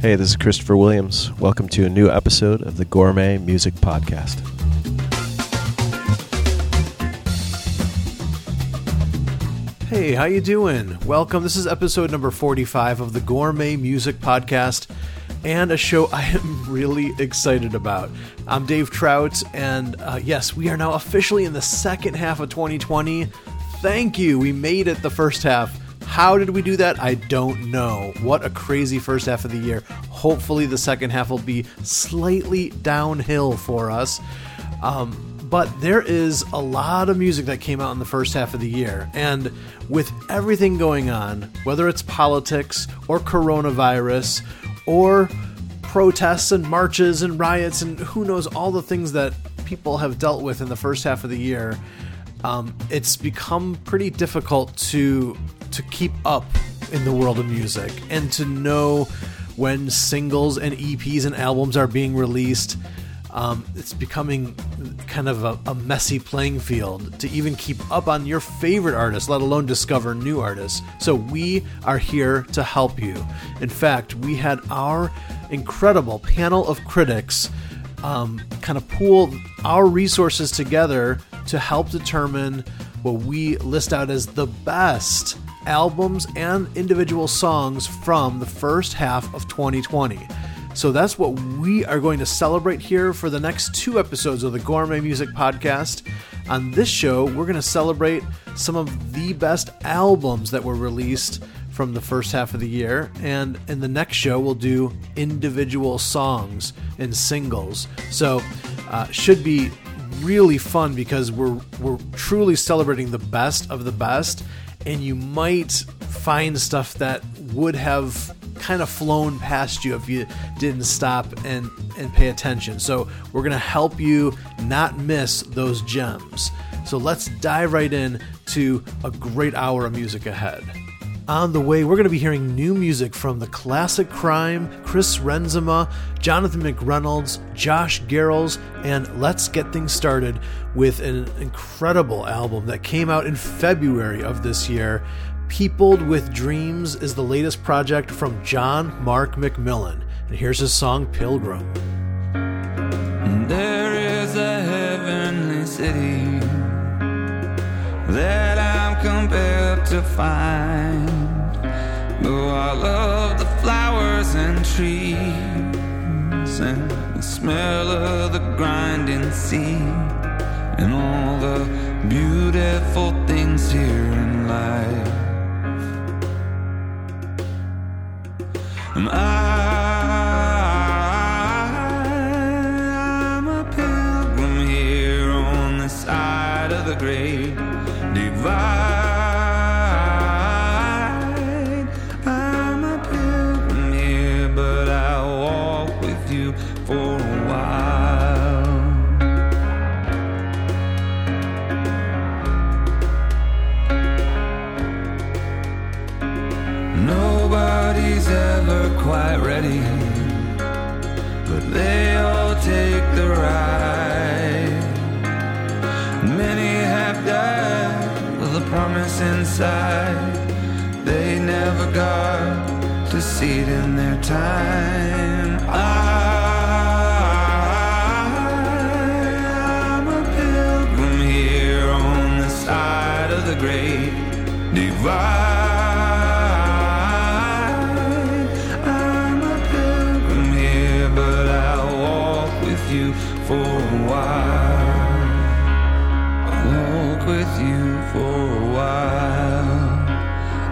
Hey, this is Christopher Williams. Welcome to a new episode of the Gourmet Music Podcast. Hey, how you doing? Welcome. This is episode number 45 of the Gourmet Music Podcast and a show I am really excited about. I'm Dave Trout and uh, yes, we are now officially in the second half of 2020. Thank you. We made it the first half. How did we do that? I don't know. What a crazy first half of the year. Hopefully, the second half will be slightly downhill for us. Um, but there is a lot of music that came out in the first half of the year. And with everything going on, whether it's politics or coronavirus or protests and marches and riots and who knows all the things that people have dealt with in the first half of the year, um, it's become pretty difficult to to keep up in the world of music and to know when singles and EPs and albums are being released. Um, it's becoming kind of a, a, messy playing field to even keep up on your favorite artists, let alone discover new artists. So, we are here to help you. In fact, we had our incredible panel of critics um, kind of pool our resources together to help determine what we list out as the best albums and individual songs from the first half of 2020. So that's what we are going to celebrate here for the next two episodes of the Gourmet Music Podcast. On this show, we're going to celebrate some of the best albums that were released from the first half of the year. And in the next show, we'll do individual songs and singles. So, uh, should be really fun because we're we're truly celebrating the best of the best and you might find stuff that would have kind of flown past you if you didn't stop and and pay attention. So we're going to help you not miss those gems. So let's dive right in to a great hour of music ahead. On the way, we're going to be hearing new music from the Classic Crime, Chris Renzema, Jonathan McReynolds, Josh Garrels, and let's get things started with an incredible album that came out in February of this year. Peopled with Dreams is the latest project from John Mark McMillan. And here's his song Pilgrim. There is a heavenly city that I'm compelled to find. Though I love the flowers and trees and the smell of the grinding sea and all the beautiful things here in life. And I, quite ready, but they all take the ride. Many have died with a promise inside. They never got to see it in their time. I'm a pilgrim here on the side of the great divide. With you for a while.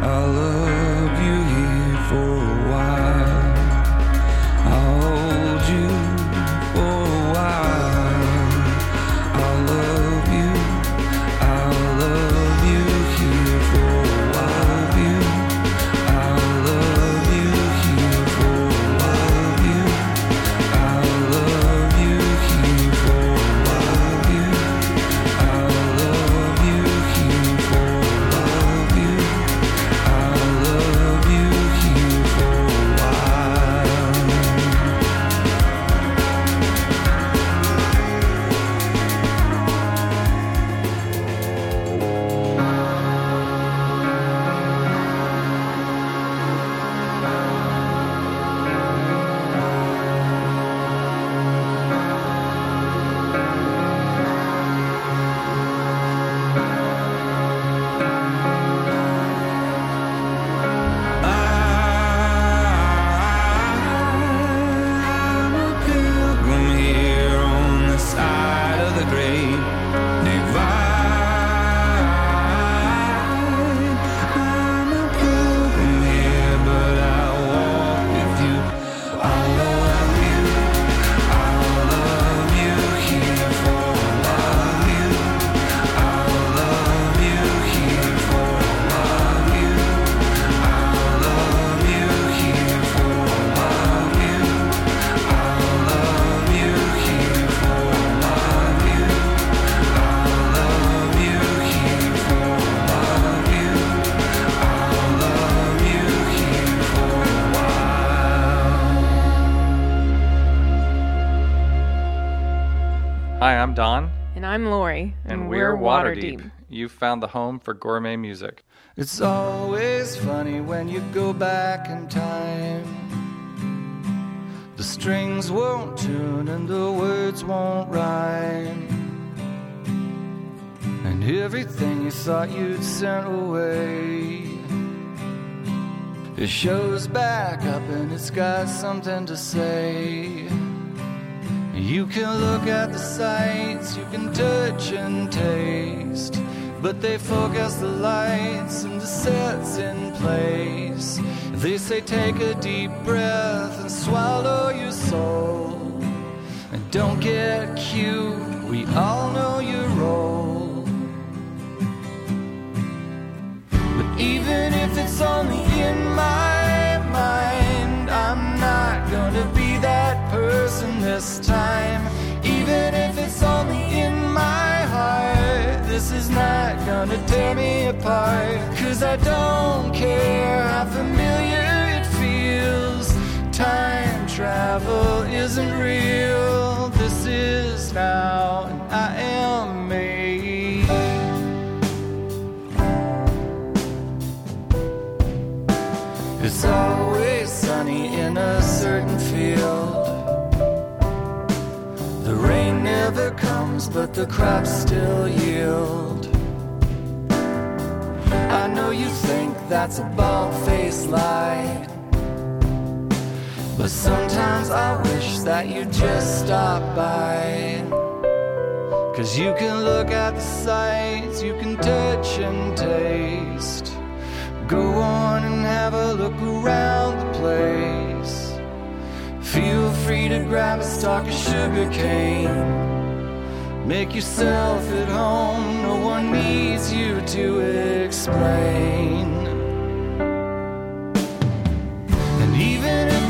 I'll found the home for gourmet music. It's always funny when you go back in time. The strings won't tune and the words won't rhyme. And everything you thought you'd sent away. It shows back up and it's got something to say. You can look at the sights, you can touch and taste. But they focus the lights and the sets in place. They say take a deep breath and swallow your soul. And don't get cute, we all know your role. But even if it's only in my mind, I'm not gonna be that person this time. Even if it's only this is not gonna tear me apart. Cause I don't care how familiar it feels. Time travel isn't real. This is now, and I am me. It's always sunny in a certain field. Never comes, but the crops still yield. I know you think that's a bald faced lie. But sometimes I wish that you'd just stop by. Cause you can look at the sights, you can touch and taste. Go on and have a look around the place. Feel free to grab a stalk of sugar cane. Make yourself at home, no one needs you to explain. And even if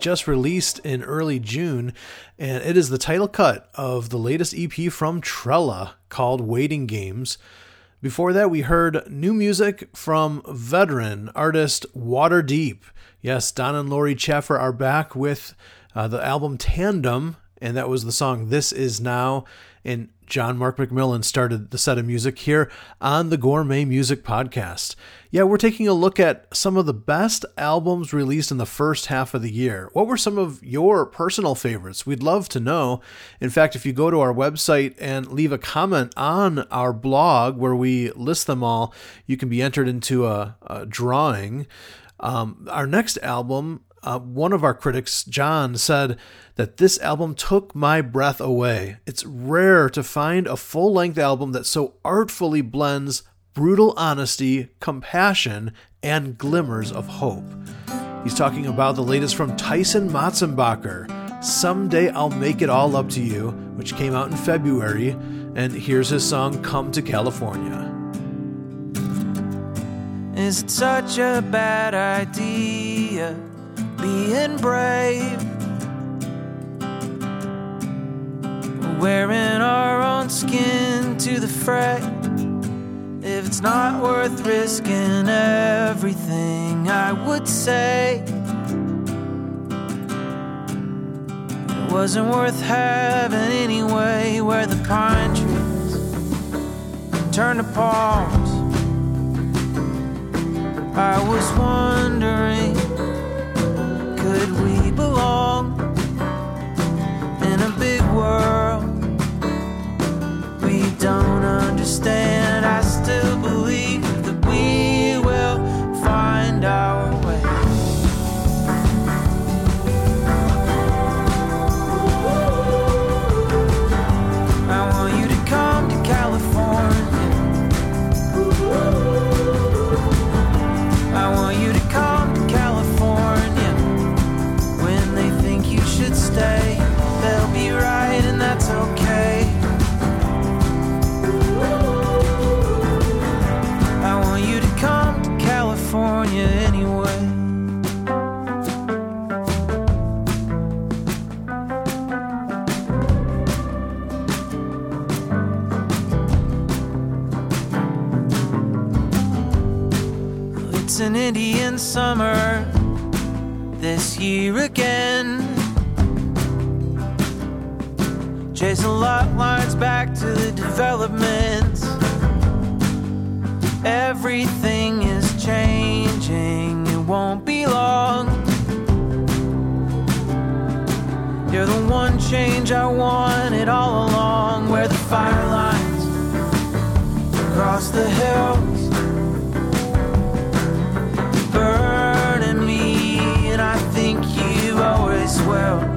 just released in early June, and it is the title cut of the latest EP from Trella called Waiting Games. Before that, we heard new music from veteran artist Waterdeep. Yes, Don and Lori Chaffer are back with uh, the album Tandem, and that was the song This Is Now. And John Mark McMillan started the set of music here on the Gourmet Music Podcast. Yeah, we're taking a look at some of the best albums released in the first half of the year. What were some of your personal favorites? We'd love to know. In fact, if you go to our website and leave a comment on our blog where we list them all, you can be entered into a, a drawing. Um, our next album, uh, one of our critics, John, said that this album took my breath away. It's rare to find a full length album that so artfully blends brutal honesty, compassion, and glimmers of hope. He's talking about the latest from Tyson Motsenbocker, Someday I'll Make It All Up to You, which came out in February. And here's his song, Come to California. Is it such a bad idea being brave? Wearing our own skin to the fray. If it's not worth risking everything, I would say it wasn't worth having anyway. Where the pine trees turn to palms. I was wondering, could we belong in a big world we don't understand? An Indian summer this year again. Chasing lot lines back to the developments. Everything is changing, it won't be long. You're the one change I wanted all along, where the fire lines across the hills always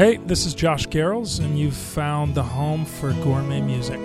Hey, this is Josh Garrels, and you've found the home for gourmet music.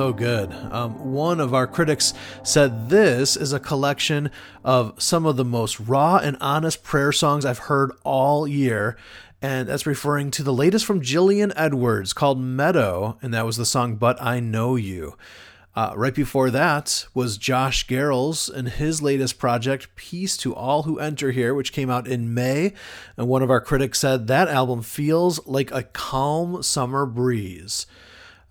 So good. Um, one of our critics said this is a collection of some of the most raw and honest prayer songs I've heard all year. And that's referring to the latest from Jillian Edwards called Meadow, and that was the song But I Know You. Uh, right before that was Josh Garrels and his latest project, Peace to All Who Enter Here, which came out in May. And one of our critics said that album feels like a calm summer breeze.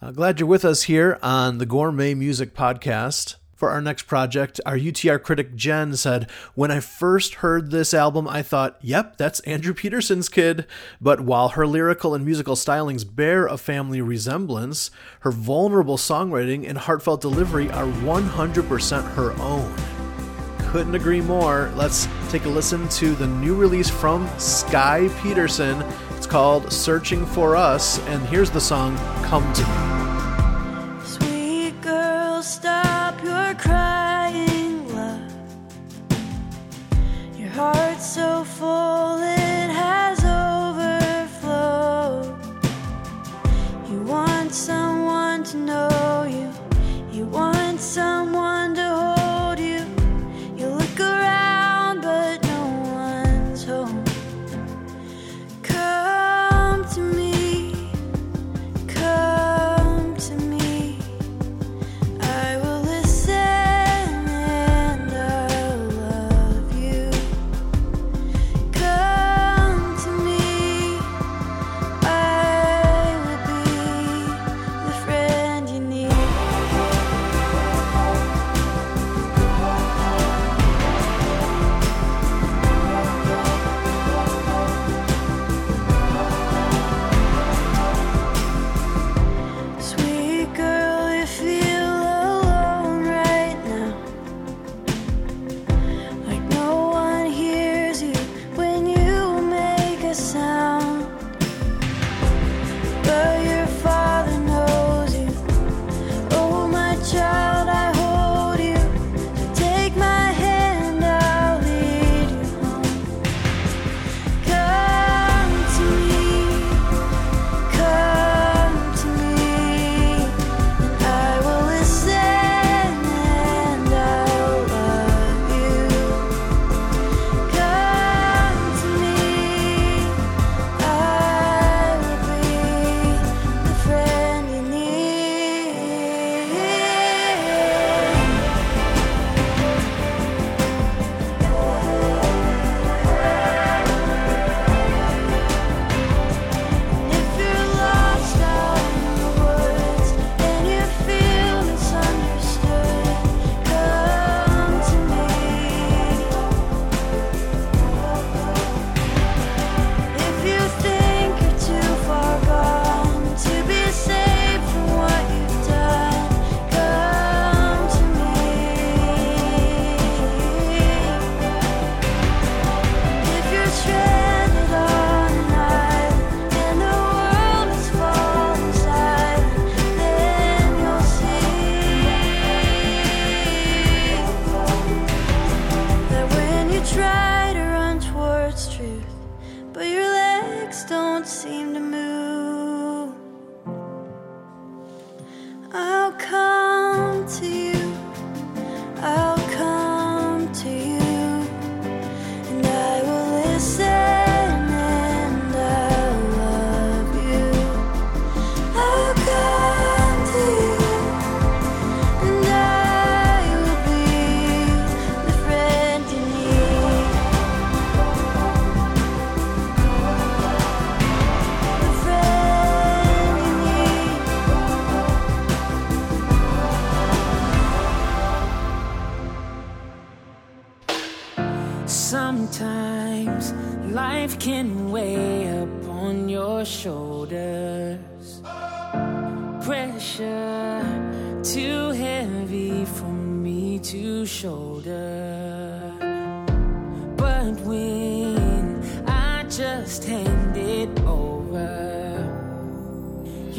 Uh, glad you're with us here on the Gourmet Music Podcast. For our next project, our UTR critic Jen said, When I first heard this album, I thought, yep, that's Andrew Peterson's kid. But while her lyrical and musical stylings bear a family resemblance, her vulnerable songwriting and heartfelt delivery are 100% her own. Couldn't agree more. Let's take a listen to the new release from Skye Peterson. It's called Searching for Us, and here's the song Come to Me. Sweet girl, stop your crying, love. Your heart's so full it has overflowed. You want someone to know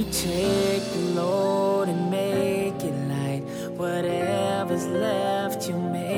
you take the load and make it light. Whatever's left, you make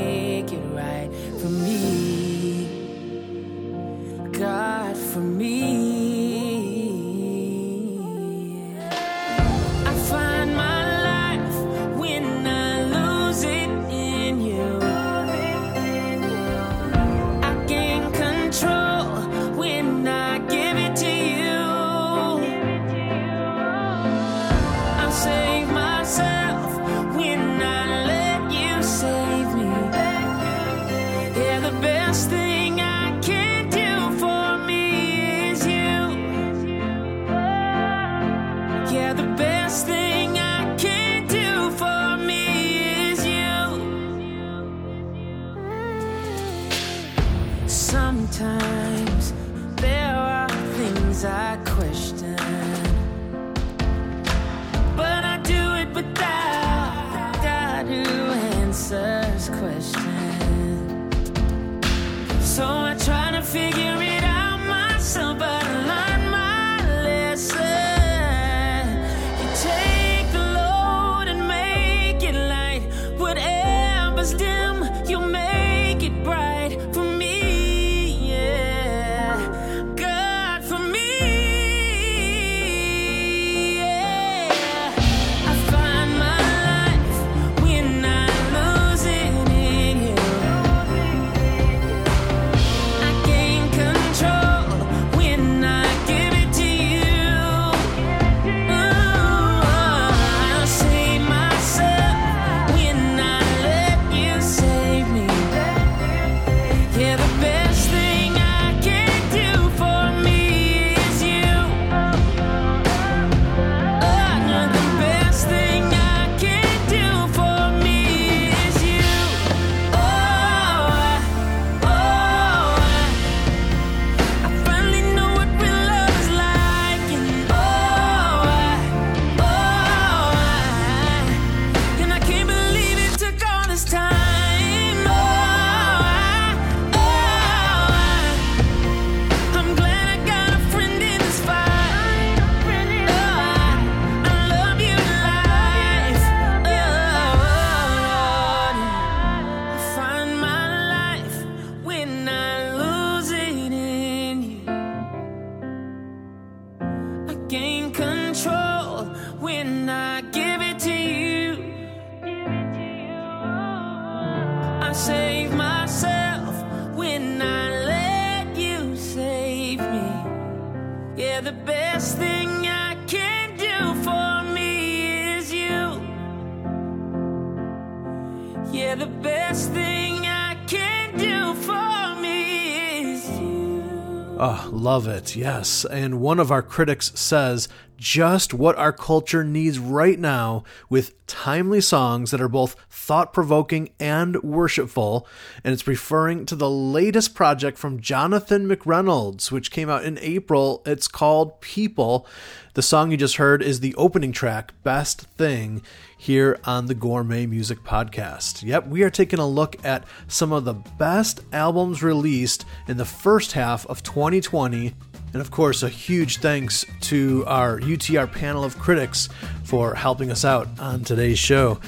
Yes. And one of our critics says just what our culture needs right now with timely songs that are both thought provoking and worshipful. And it's referring to the latest project from Jonathan McReynolds, which came out in April. It's called People. The song you just heard is the opening track, Best Thing, here on the Gourmet Music Podcast. Yep, we are taking a look at some of the best albums released in the first half of 2020. And of course, a huge thanks to our UTR panel of critics for helping us out on today's show.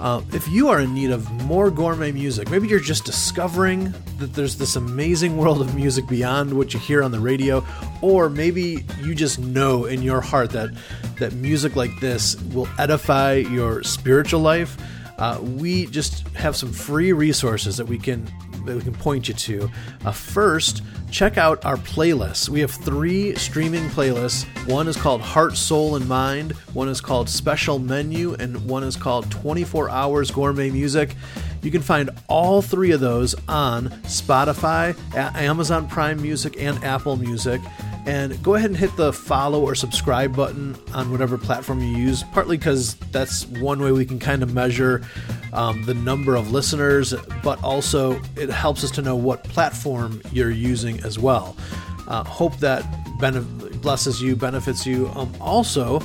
Uh, if you are in need of more gourmet music, maybe you're just discovering that there's this amazing world of music beyond what you hear on the radio, or maybe you just know in your heart that that music like this will edify your spiritual life. Uh, we just have some free resources that we can that we can point you to. Uh, first, check out our playlists. We have three streaming playlists. One is called Heart, Soul, and Mind. One is called Special Menu, and one is called 24 Hours Gourmet Music. You can find all three of those on Spotify, Amazon Prime Music, and Apple Music. And go ahead and hit the follow or subscribe button on whatever platform you use, partly because that's one way we can kind of measure um, the number of listeners, but also it helps us to know what platform you're using as well. Uh, hope that benef- blesses you, benefits you. Um, also,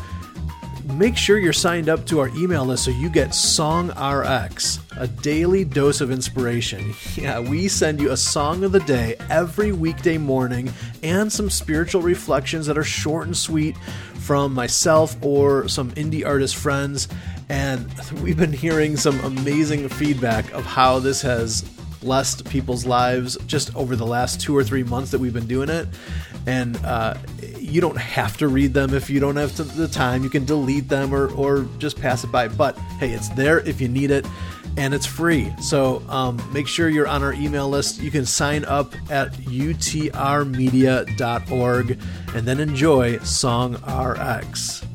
make sure you're signed up to our email list so you get Song RX, a daily dose of inspiration. Yeah, we send you a song of the day every weekday morning and some spiritual reflections that are short and sweet from myself or some indie artist friends. And we've been hearing some amazing feedback of how this has blessed people's lives just over the last two or three months that we've been doing it. And uh, you don't have to read them if you don't have the time. You can delete them or, or just pass it by. But hey, it's there if you need it, and it's free. So um, make sure you're on our email list. You can sign up at utrmedia.org and then enjoy Song RX.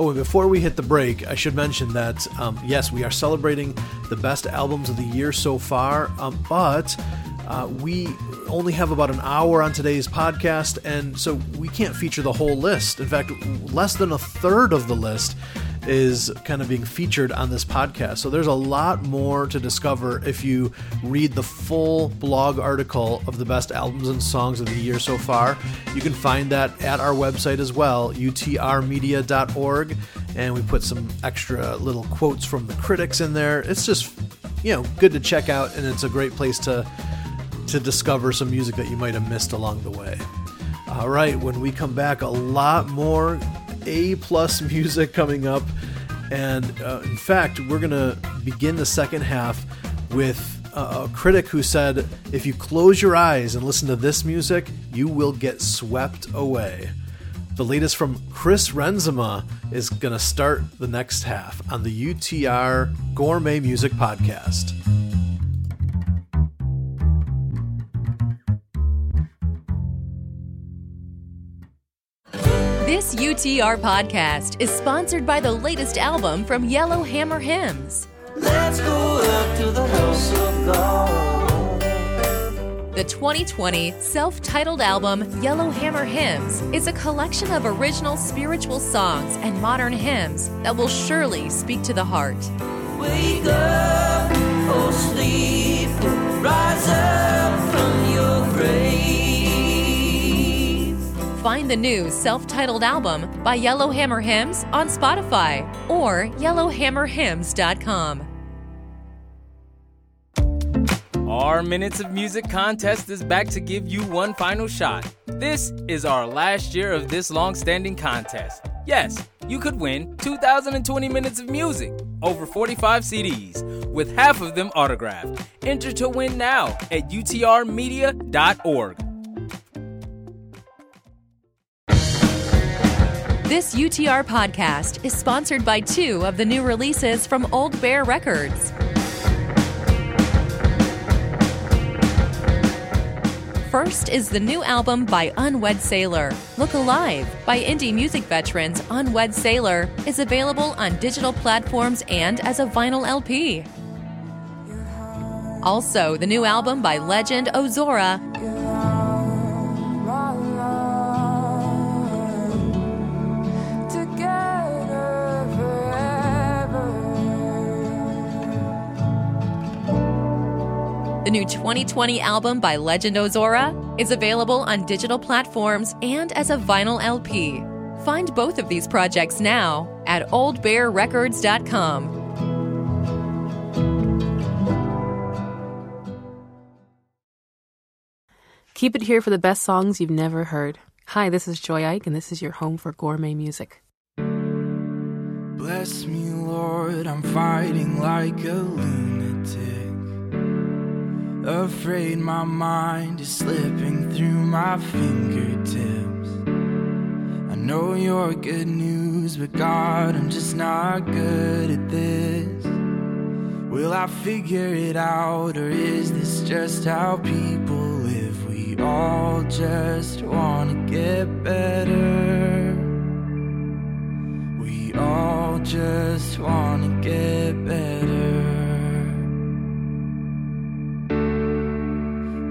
Oh, and before we hit the break, I should mention that um, yes, we are celebrating the best albums of the year so far, um, but uh, we only have about an hour on today's podcast, and so we can't feature the whole list. In fact, less than a third of the list is kind of being featured on this podcast. So there's a lot more to discover if you read the full blog article of the best albums and songs of the year so far. You can find that at our website as well, utrmedia.org, and we put some extra little quotes from the critics in there. It's just, you know, good to check out, and it's a great place to to discover some music that you might have missed along the way. All right, when we come back, a lot more A plus music coming up, and uh, in fact, we're gonna begin the second half with a, critic who said, "If you close your eyes and listen to this music, you will get swept away." The latest from Chris Renzema is gonna start the next half on the UTR Gourmet Music Podcast. UTR podcast is sponsored by the latest album from Yellowhammer Hymns. Let's go up to the house of God. The 2020 self titled album Yellowhammer Hymns is a collection of original spiritual songs and modern hymns that will surely speak to the heart. Wake up, oh sleep, rise up from Find the new self titled album by Yellowhammer Hymns on Spotify or yellowhammerhymns.com. Our Minutes of Music contest is back to give you one final shot. This is our last year of this long standing contest. Yes, you could win 2,020 minutes of music, over 45 CDs, with half of them autographed. Enter to win now at utrmedia.org. This UTR podcast is sponsored by two of the new releases from Old Bear Records. First is the new album by Unwed Sailor. Look Alive by indie music veterans Unwed Sailor is available on digital platforms and as a vinyl LP. Also, the new album by legend Ozora The new 2020 album by Legend Ozora is available on digital platforms and as a vinyl LP. Find both of these projects now at oldbearrecords.com. Keep it here for the best songs you've never heard. Hi, this is Joy Ike, and this is your home for gourmet music. Bless me, Lord, I'm fighting like a lunatic. Afraid my mind is slipping through my fingertips. I know you're good news, but God, I'm just not good at this. Will I figure it out, or is this just how people live? We all just wanna get better. We all just wanna get better.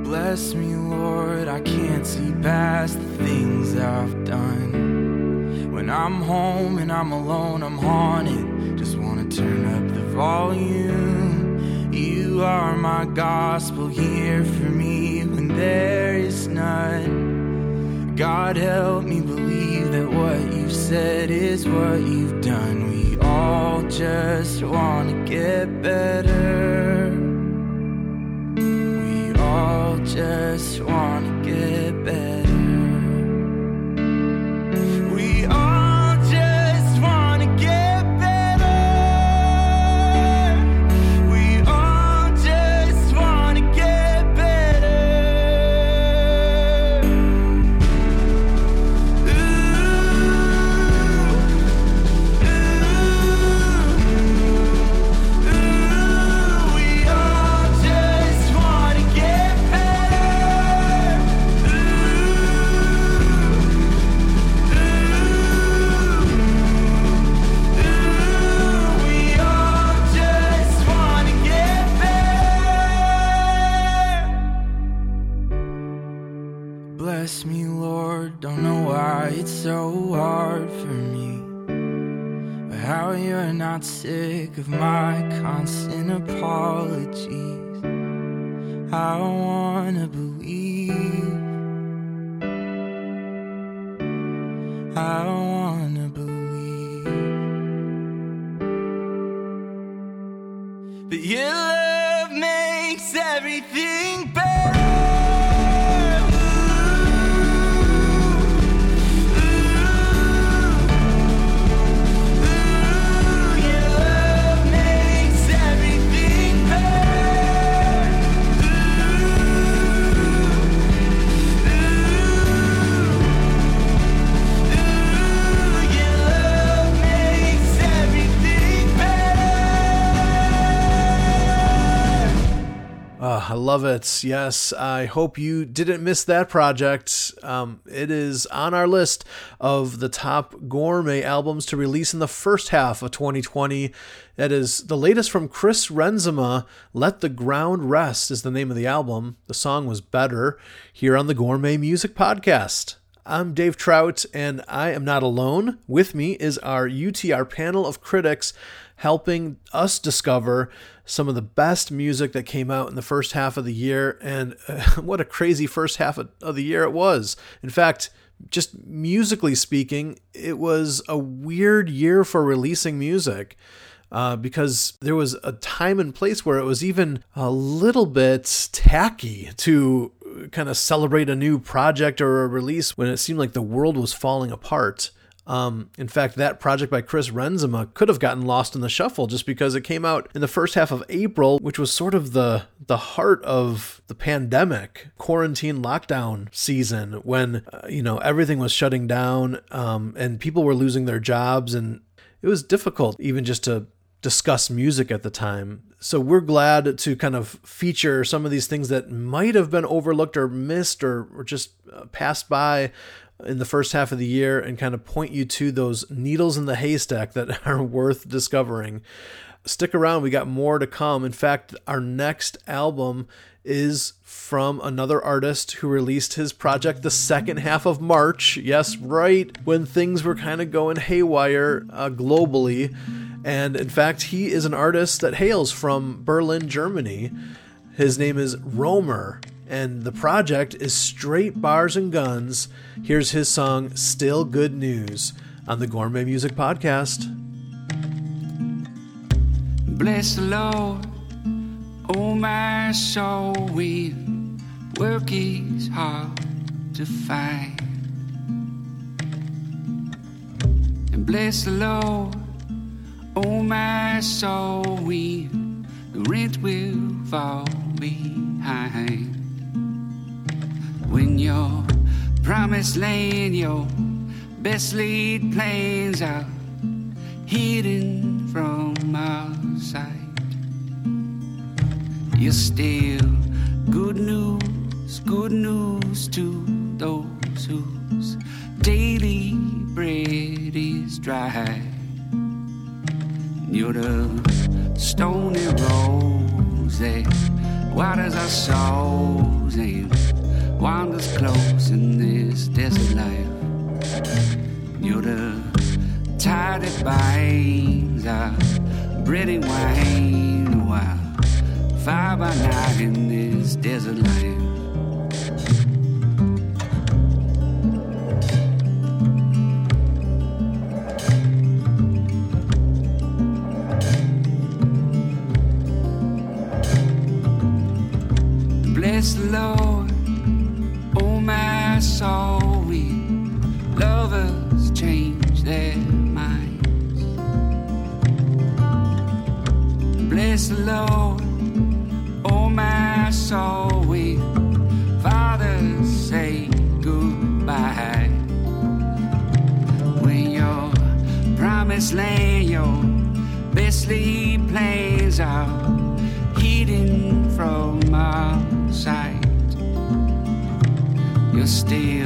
Bless me, Lord, I can't see past the things I've done. When I'm home and I'm alone, I'm haunted. Just wanna turn up the volume. You are my gospel here for me when there is none. God help me believe that what you've said is what you've done. We all just wanna get better. All just wanna get better. Yes, I hope you didn't miss that project. Um, it is on our list of the top gourmet albums to release in the first half of 2020. That is the latest from Chris Renzema. Let the Ground Rest is the name of the album. The song was better here on the Gourmet Music Podcast. I'm Dave Trout, and I am not alone. With me is our UTR panel of critics helping us discover some of the best music that came out in the first half of the year. And uh, what a crazy first half of, of the year it was. In fact, just musically speaking, it was a weird year for releasing music. Uh, because there was a time and place where it was even a little bit tacky to kind of celebrate a new project or a release when it seemed like the world was falling apart. Um, in fact, that project by Chris Renzema could have gotten lost in the shuffle just because it came out in the first half of April, which was sort of the the heart of the pandemic, quarantine lockdown season, when uh, you know everything was shutting down um, and people were losing their jobs, and it was difficult even just to discuss music at the time. So we're glad to kind of feature some of these things that might have been overlooked or missed or, or just uh, passed by in the first half of the year and kind of point you to those needles in the haystack that are worth discovering. Stick around, we got more to come. In fact, our next album is from another artist who released his project the second half of March. Yes, right when things were kind of going haywire uh, globally. And in fact, he is an artist that hails from Berlin, Germany. His name is Romer, and the project is straight bars and guns. Here's his song, Still Good News, on the Gourmet Music Podcast. Bless the Lord, oh my soul, we work is hard to find. And bless the Lord, oh my soul, we the rent will fall behind. When your promised land, your best laid plans are hidden from our sight. You're still good news, good news to those whose daily bread is dry. You're the stony rose that waters our souls and wanders close in this desert life. You're the binds our bread and wine while fire by night in this desert life. Laid plans are hidden from our sight. You're still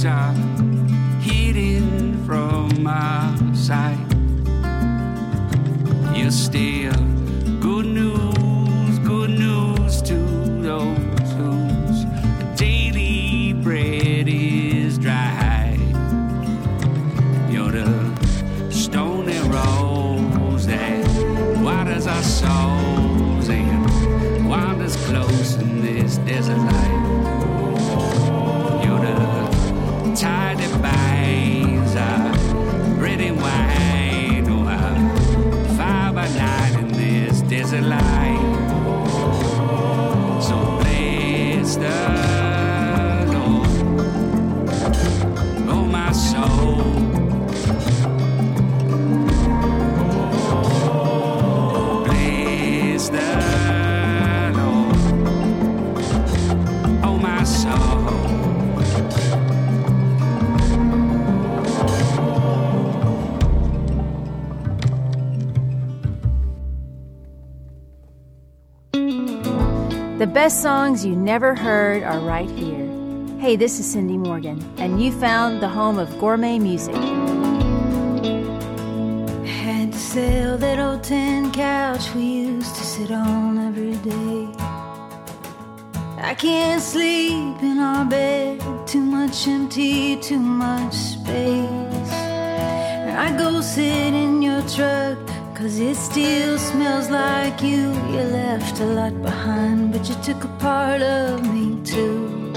plans are hidden from our sight. You're still The best songs you never heard are right here. Hey, this is Cindy Morgan, and you found the home of gourmet music. Had to sell that old tin couch we used to sit on every day. I can't sleep in our bed, too much empty, too much space. And I go sit in your truck, cause it still smells like you. You left a lot behind, but you took a part of me too.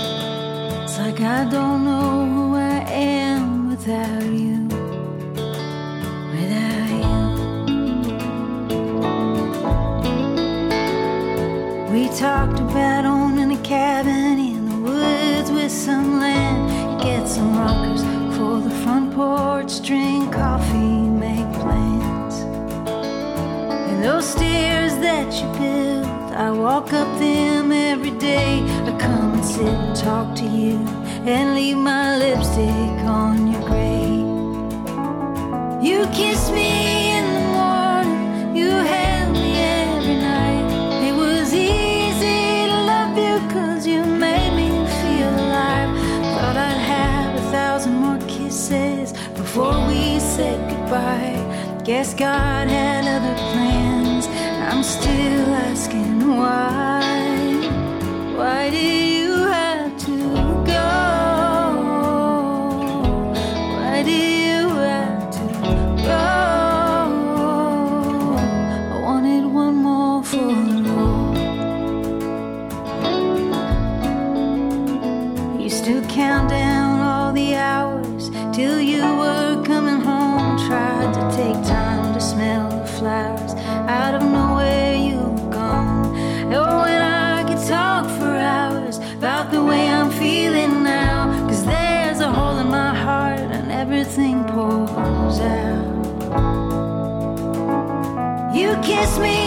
It's like I don't know who I am without you. Without you. We talked about owning a cabin in the woods with some land. Get some rockers for the front porch, drink coffee, stairs that you built, I walk up them every day. I come and sit and talk to you and leave my lipstick on your grave. You kiss me in the morning, you held me every night. It was easy to love you cause you made me feel alive. Thought I'd have a thousand more kisses before we said goodbye. Guess God had other plans. Still asking. Why promise me.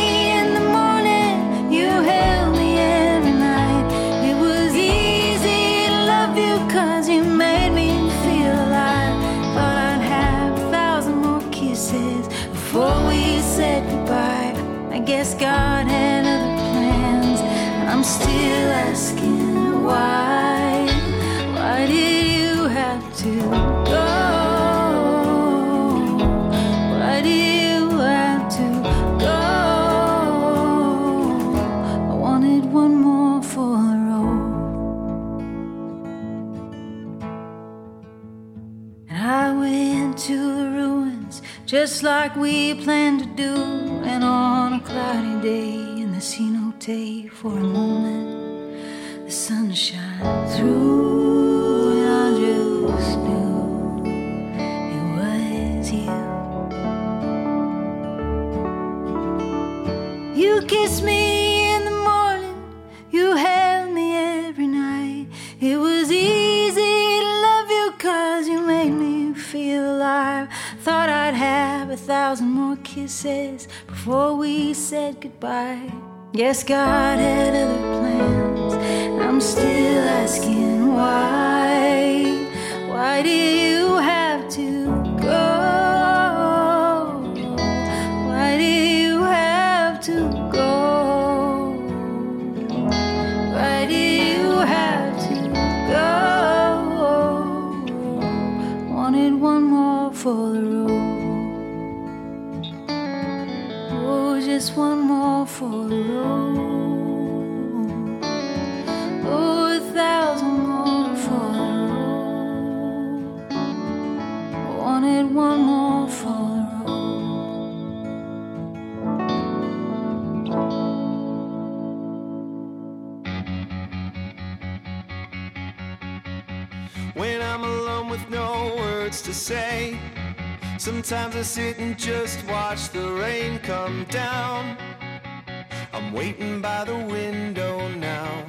just like we planned to do. And on a cloudy day in the cenote, for a moment, the sun shines through, and I just knew. said goodbye. Yes, God had other plans. I'm still asking why. say. Sometimes I sit and just watch the rain come down. I'm waiting by the window now.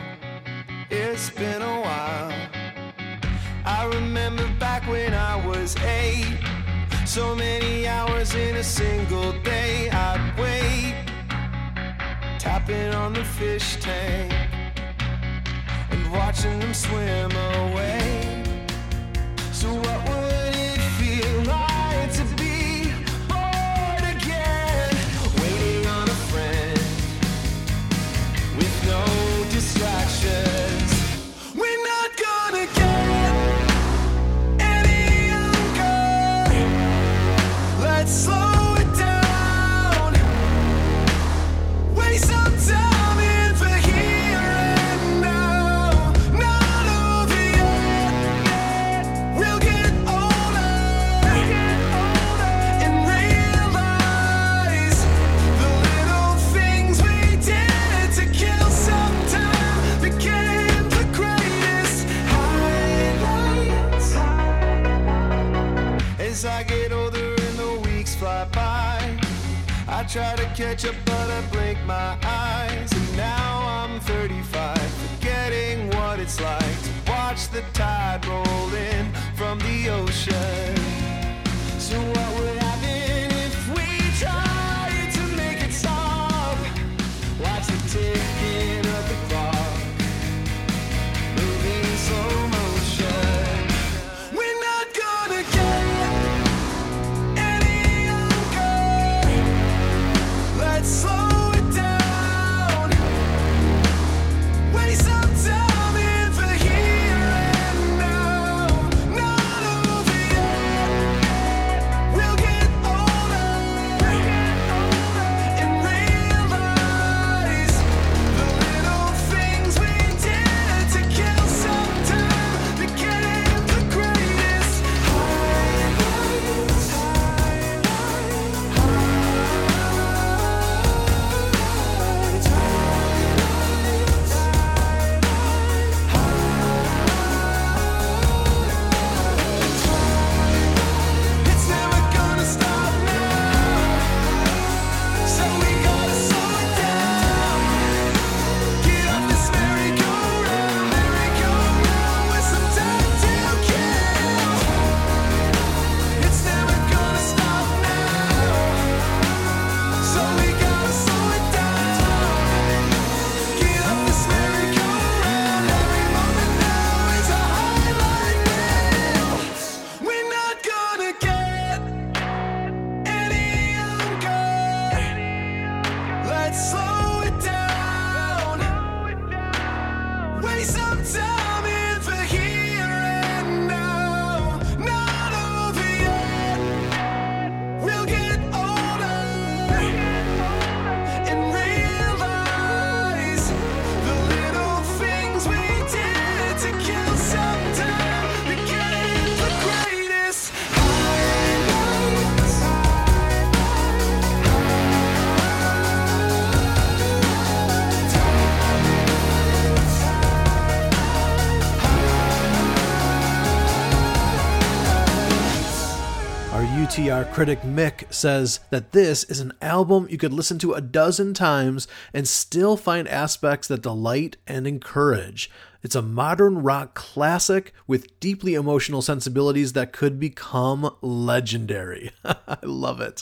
It's been a while. I remember back when I was eight. So many hours in a single day. I'd wait, tapping on the fish tank and watching them swim away. So critic Mick says that this is an album you could listen to a dozen times and still find aspects that delight and encourage. It's a modern rock classic with deeply emotional sensibilities that could become legendary. I love it.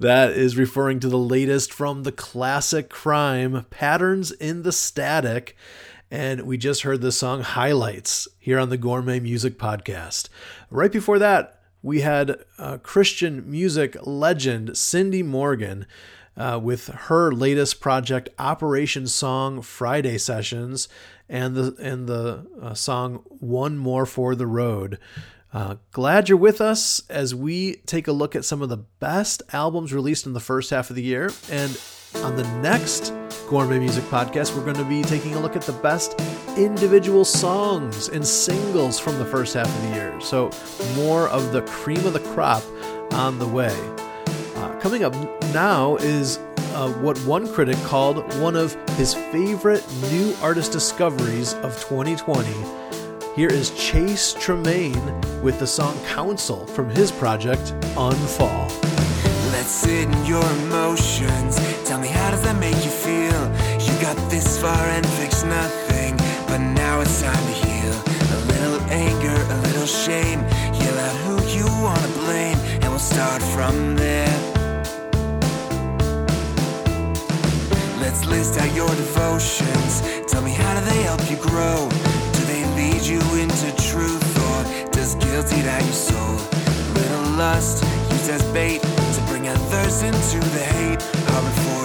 That is referring to the latest from the classic crime, Patterns in the Static. And we just heard the song Highlights here on the Gourmet Music Podcast. Right before that, we had Christian music legend Cindy Morgan uh, with her latest project, Operation Song Friday Sessions, and the and the uh, song One More for the Road. Uh, glad you're with us as we take a look at some of the best albums released in the first half of the year. And on the next Gourmet Music Podcast, we're going to be taking a look at the best individual songs and singles from the first half of the year. So, more of the cream of the crop on the way. Uh, coming up now is uh, what one critic called one of his favorite new artist discoveries of 2020. Here is Chase Tremaine with the song Council from his project Unfall. Let's sit in your emotions. Tell me, how does that make you This far and fixed nothing, but now it's time to heal. A little anger, a little shame. Yell out who you wanna blame, and we'll start from there. Let's list out your devotions. Tell me, how do they help you grow? Do they lead you into truth, or does guilt eat at your soul? Little lust used as bait to bring others into the hate, harbor for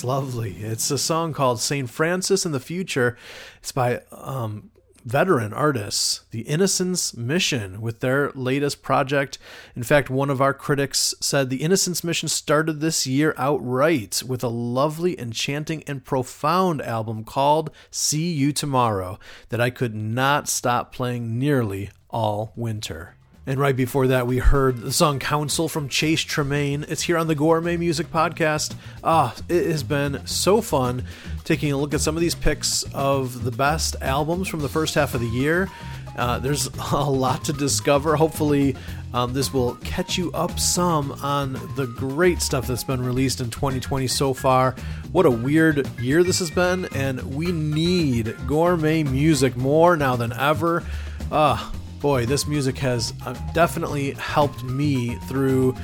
it's lovely. It's a song called St. Francis in the Future. It's by um, veteran artists, The Innocence Mission, with their latest project. In fact, one of our critics said The Innocence Mission started this year outright with a lovely, enchanting, and profound album called See You Tomorrow that I could not stop playing nearly all winter. And right before that, we heard the song Council from Chase Tremaine. It's here on the Gourmet Music Podcast. Ah, it has been so fun taking a look at some of these picks of the best albums from the first half of the year. Uh, there's a lot to discover. Hopefully, um, this will catch you up some on the great stuff that's been released in 2020 so far. What a weird year this has been, and we need gourmet music more now than ever. Ah, boy, this music has uh, definitely helped me through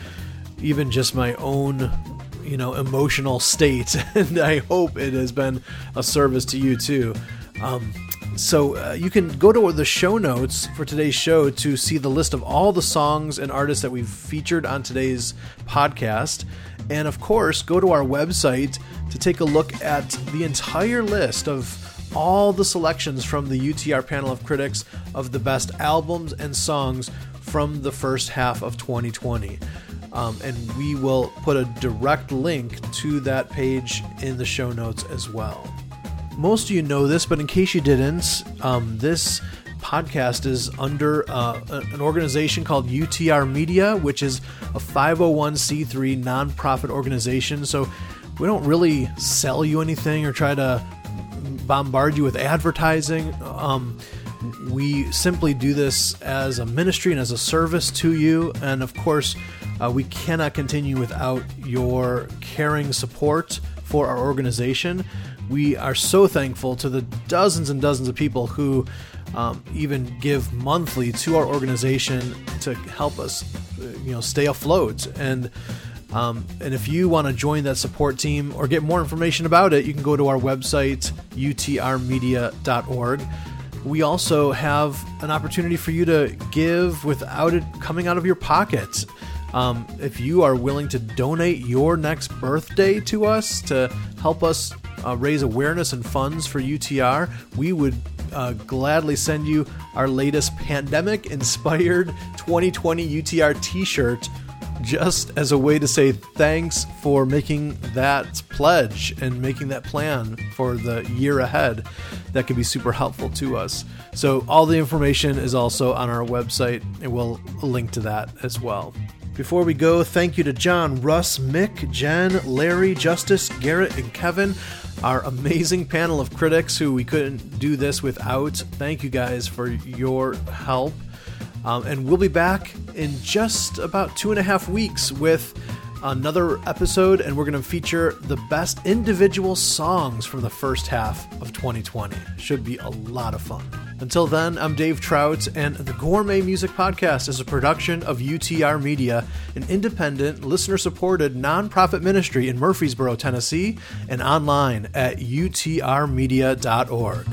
even just my own you know emotional state and i hope it has been a service to you too. Um, so uh, you can go to the show notes for today's show to see the list of all the songs and artists that we've featured on today's podcast. And of course go to our website to take a look at the entire list of all the selections from the UTR panel of critics of the best albums and songs from the first half of 2020. Um, and we will put a direct link to that page in the show notes as well. Most of you know this, but in case you didn't, um, this podcast is under uh, an organization called UTR Media, which is a 501c3 nonprofit organization. So we don't really sell you anything or try to bombard you with advertising. Um, we simply do this as a ministry and as a service to you. And of course, uh, we cannot continue without your caring support for our organization. We are so thankful to the dozens and dozens of people who um, even give monthly to our organization to help us, uh, you know, stay afloat. And um, and if you want to join that support team or get more information about it, you can go to our website, utrmedia.org. We also have an opportunity for you to give without it coming out of your pocket. Um, if you are willing to donate your next birthday to us to help us uh, raise awareness and funds for UTR, we would uh, gladly send you our latest pandemic inspired 2020 UTR t shirt just as a way to say thanks for making that pledge and making that plan for the year ahead. That could be super helpful to us. So, all the information is also on our website, and we'll link to that as well. Before we go, thank you to John, Russ, Mick, Jen, Larry, Justice, Garrett, and Kevin, our amazing panel of critics who we couldn't do this without. Thank you guys for your help. Um, and we'll be back in just about two and a half weeks with another episode, and we're going to feature the best individual songs from the first half of 2020. Should be a lot of fun. Until then, I'm Dave Trout, and the Gourmet Music Podcast is a production of UTR Media, an independent, listener supported nonprofit ministry in Murfreesboro, Tennessee, and online at utrmedia.org.